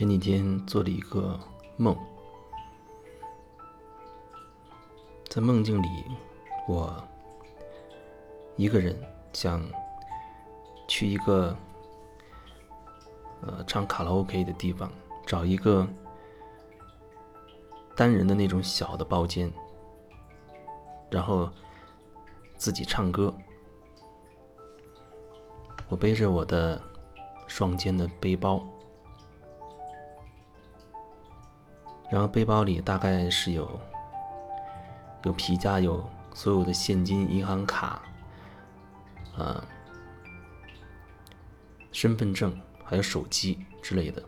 前几天做了一个梦，在梦境里，我一个人想去一个呃唱卡拉 OK 的地方，找一个单人的那种小的包间，然后自己唱歌。我背着我的双肩的背包。然后背包里大概是有有皮夹，有所有的现金、银行卡，啊，身份证，还有手机之类的，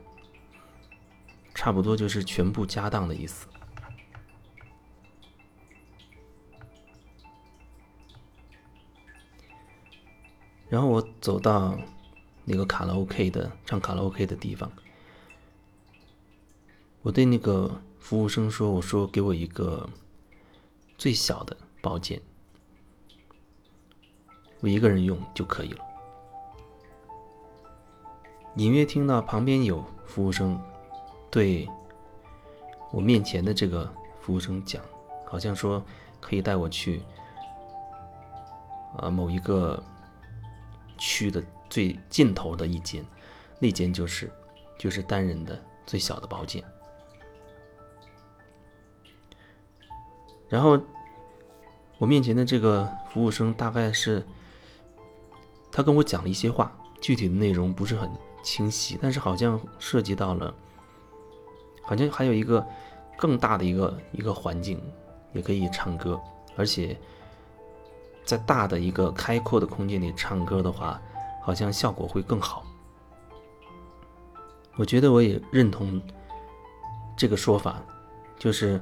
差不多就是全部家当的意思。然后我走到那个卡拉 OK 的唱卡拉 OK 的地方。我对那个服务生说：“我说给我一个最小的包间，我一个人用就可以了。”隐约听到旁边有服务生对我面前的这个服务生讲，好像说可以带我去啊某一个区的最尽头的一间，那间就是就是单人的最小的包间。然后，我面前的这个服务生大概是，他跟我讲了一些话，具体的内容不是很清晰，但是好像涉及到了，好像还有一个更大的一个一个环境，也可以唱歌，而且在大的一个开阔的空间里唱歌的话，好像效果会更好。我觉得我也认同这个说法，就是。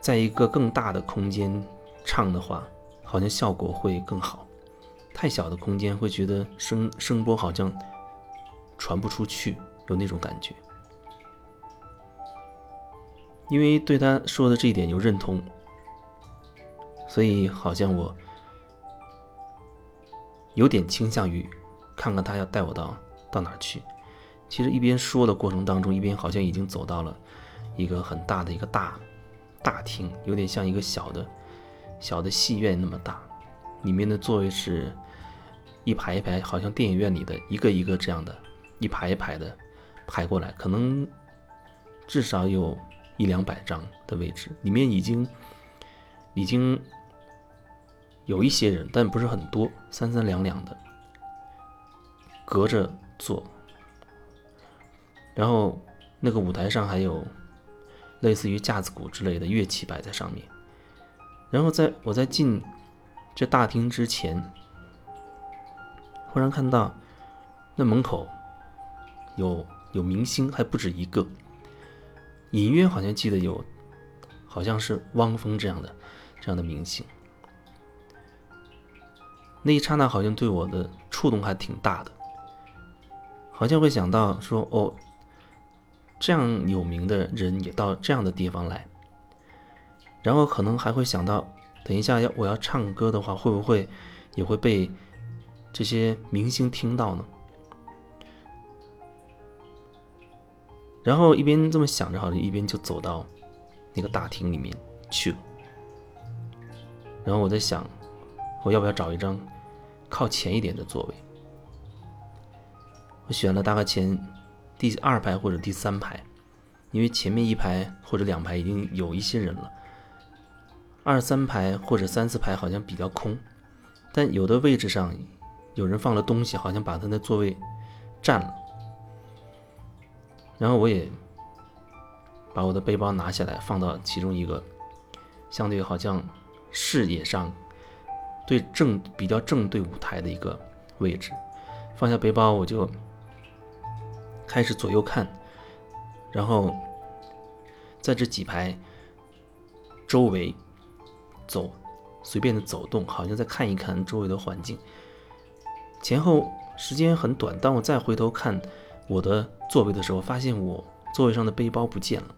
在一个更大的空间唱的话，好像效果会更好。太小的空间会觉得声声波好像传不出去，有那种感觉。因为对他说的这一点有认同，所以好像我有点倾向于看看他要带我到到哪去。其实一边说的过程当中，一边好像已经走到了一个很大的一个大。大厅有点像一个小的、小的戏院那么大，里面的座位是一排一排，好像电影院里的一个一个这样的，一排一排的排过来，可能至少有一两百张的位置，里面已经已经有一些人，但不是很多，三三两两的隔着坐，然后那个舞台上还有。类似于架子鼓之类的乐器摆在上面，然后在我在进这大厅之前，忽然看到那门口有有明星，还不止一个，隐约好像记得有，好像是汪峰这样的这样的明星。那一刹那好像对我的触动还挺大的，好像会想到说哦。这样有名的人也到这样的地方来，然后可能还会想到，等一下要我要唱歌的话，会不会也会被这些明星听到呢？然后一边这么想着，好像一边就走到那个大厅里面去了。然后我在想，我要不要找一张靠前一点的座位？我选了大概前。第二排或者第三排，因为前面一排或者两排已经有一些人了，二三排或者三四排好像比较空，但有的位置上有人放了东西，好像把他的座位占了。然后我也把我的背包拿下来，放到其中一个相对好像视野上对正比较正对舞台的一个位置，放下背包我就。开始左右看，然后在这几排周围走，随便的走动，好像在看一看周围的环境。前后时间很短，当我再回头看我的座位的时候，发现我座位上的背包不见了。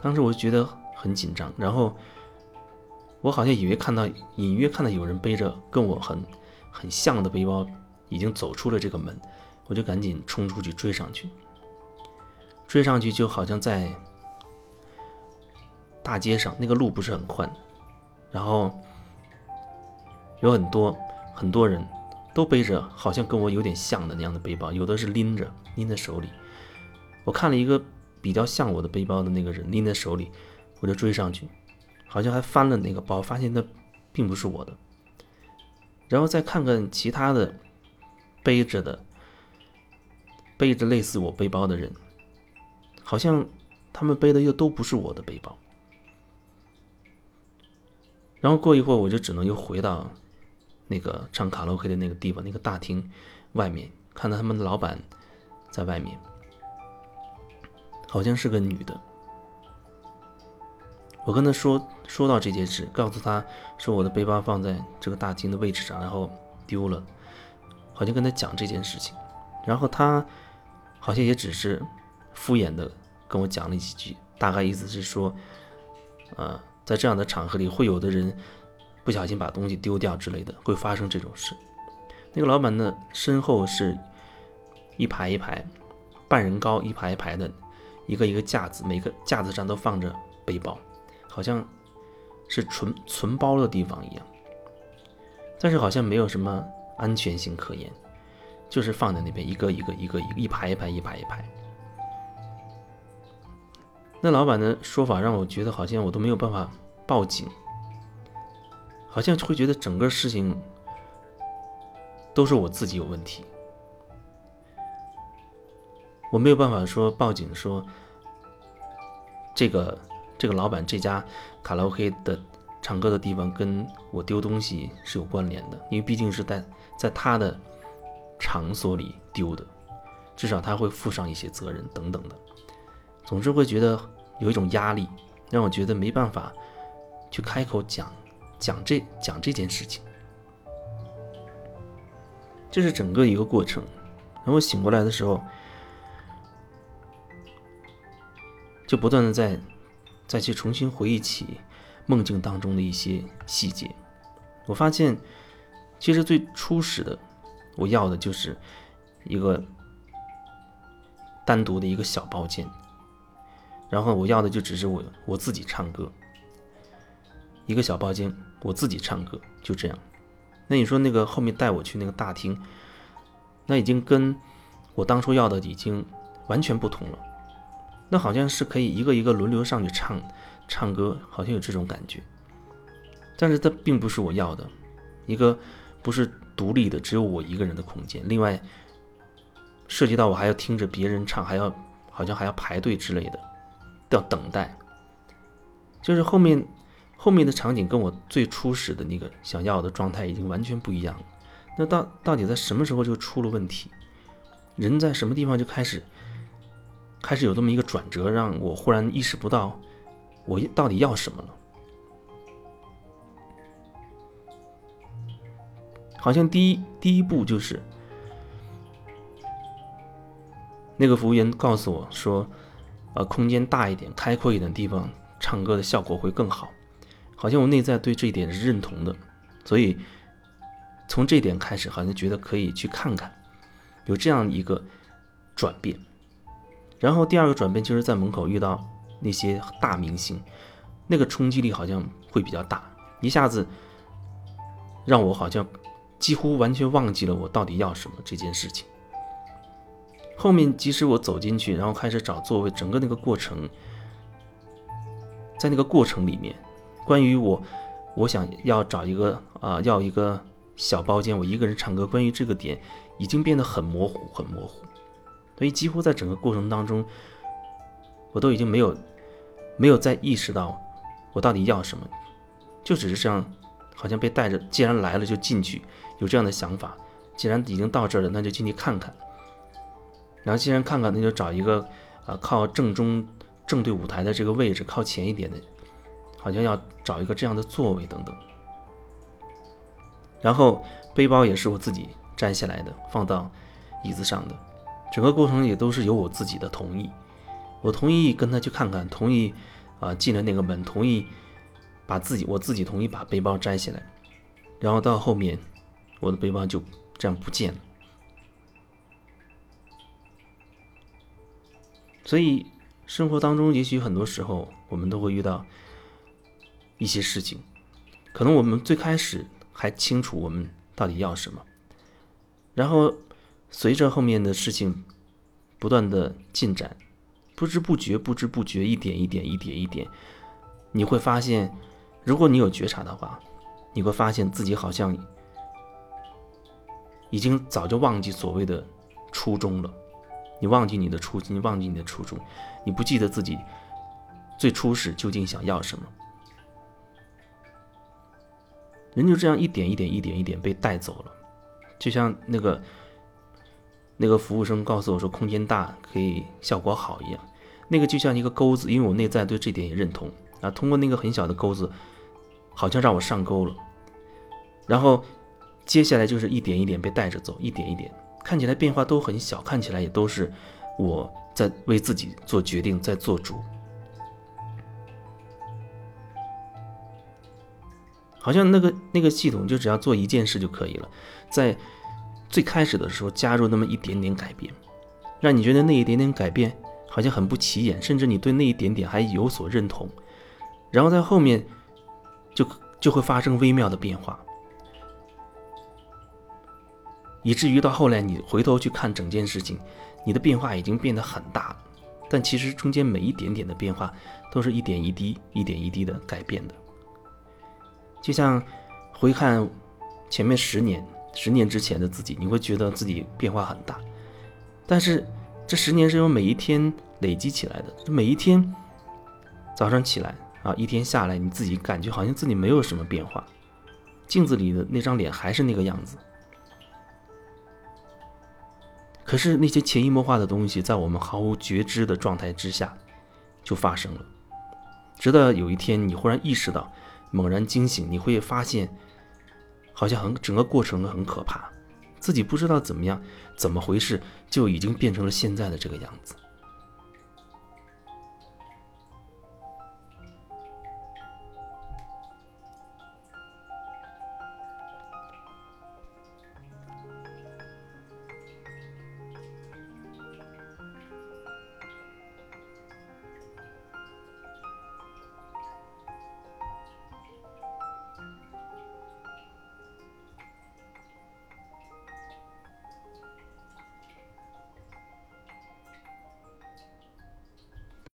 当时我就觉得很紧张，然后我好像以为看到，隐约看到有人背着跟我很很像的背包，已经走出了这个门。我就赶紧冲出去追上去，追上去就好像在大街上，那个路不是很宽，然后有很多很多人都背着好像跟我有点像的那样的背包，有的是拎着拎在手里。我看了一个比较像我的背包的那个人拎在手里，我就追上去，好像还翻了那个包，发现那并不是我的。然后再看看其他的背着的背着类似我背包的人。好像他们背的又都不是我的背包，然后过一会儿我就只能又回到那个唱卡拉 OK 的那个地方，那个大厅外面，看到他们的老板在外面，好像是个女的。我跟他说说到这件事，告诉他说我的背包放在这个大厅的位置上，然后丢了，好像跟他讲这件事情，然后他好像也只是。敷衍的跟我讲了几句，大概意思是说，呃，在这样的场合里，会有的人不小心把东西丢掉之类的，会发生这种事。那个老板呢，身后是一排一排，半人高，一排一排的，一个一个架子，每个架子上都放着背包，好像是存存包的地方一样，但是好像没有什么安全性可言，就是放在那边，一个一个一个一一排一排一排一排。那老板的说法让我觉得好像我都没有办法报警，好像会觉得整个事情都是我自己有问题，我没有办法说报警说这个这个老板这家卡拉 OK 的唱歌的地方跟我丢东西是有关联的，因为毕竟是在在他的场所里丢的，至少他会负上一些责任等等的。总之会觉得有一种压力，让我觉得没办法去开口讲讲这讲这件事情。这是整个一个过程。然后醒过来的时候，就不断的在再去重新回忆起梦境当中的一些细节。我发现，其实最初始的我要的就是一个单独的一个小包间。然后我要的就只是我我自己唱歌，一个小包间，我自己唱歌，就这样。那你说那个后面带我去那个大厅，那已经跟我当初要的已经完全不同了。那好像是可以一个一个轮流上去唱唱歌，好像有这种感觉。但是它并不是我要的，一个不是独立的只有我一个人的空间。另外，涉及到我还要听着别人唱，还要好像还要排队之类的。要等待，就是后面后面的场景跟我最初始的那个想要的状态已经完全不一样了。那到到底在什么时候就出了问题？人在什么地方就开始开始有这么一个转折，让我忽然意识不到我到底要什么了？好像第一第一步就是那个服务员告诉我说。呃，空间大一点、开阔一点的地方，唱歌的效果会更好。好像我内在对这一点是认同的，所以从这点开始，好像觉得可以去看看，有这样一个转变。然后第二个转变就是在门口遇到那些大明星，那个冲击力好像会比较大，一下子让我好像几乎完全忘记了我到底要什么这件事情。后面，即使我走进去，然后开始找座位，整个那个过程，在那个过程里面，关于我，我想要找一个啊，要一个小包间，我一个人唱歌，关于这个点已经变得很模糊，很模糊。所以几乎在整个过程当中，我都已经没有没有再意识到我到底要什么，就只是这样，好像被带着，既然来了就进去，有这样的想法，既然已经到这儿了，那就进去看看。然后既然看看，那就找一个，啊，靠正中正对舞台的这个位置靠前一点的，好像要找一个这样的座位等等。然后背包也是我自己摘下来的，放到椅子上的，整个过程也都是有我自己的同意。我同意跟他去看看，同意啊进了那个门，同意把自己我自己同意把背包摘下来。然后到后面，我的背包就这样不见了。所以生活当中，也许很多时候我们都会遇到一些事情，可能我们最开始还清楚我们到底要什么，然后随着后面的事情不断的进展，不知不觉、不知不觉，一点一点、一点一点，你会发现，如果你有觉察的话，你会发现自己好像已经早就忘记所谓的初衷了。你忘记你的初心，忘记你的初衷，你不记得自己最初始究竟想要什么。人就这样一点一点、一点一点被带走了，就像那个那个服务生告诉我说，空间大可以效果好一样。那个就像一个钩子，因为我内在对这点也认同啊。通过那个很小的钩子，好像让我上钩了。然后接下来就是一点一点被带着走，一点一点。看起来变化都很小，看起来也都是我在为自己做决定，在做主。好像那个那个系统就只要做一件事就可以了，在最开始的时候加入那么一点点改变，让你觉得那一点点改变好像很不起眼，甚至你对那一点点还有所认同，然后在后面就就会发生微妙的变化。以至于到后来，你回头去看整件事情，你的变化已经变得很大了。但其实中间每一点点的变化，都是一点一滴、一点一滴的改变的。就像回看前面十年、十年之前的自己，你会觉得自己变化很大。但是这十年是由每一天累积起来的。每一天早上起来啊，一天下来，你自己感觉好像自己没有什么变化，镜子里的那张脸还是那个样子。可是那些潜移默化的东西，在我们毫无觉知的状态之下，就发生了。直到有一天，你忽然意识到，猛然惊醒，你会发现，好像很整个过程很可怕，自己不知道怎么样，怎么回事，就已经变成了现在的这个样子。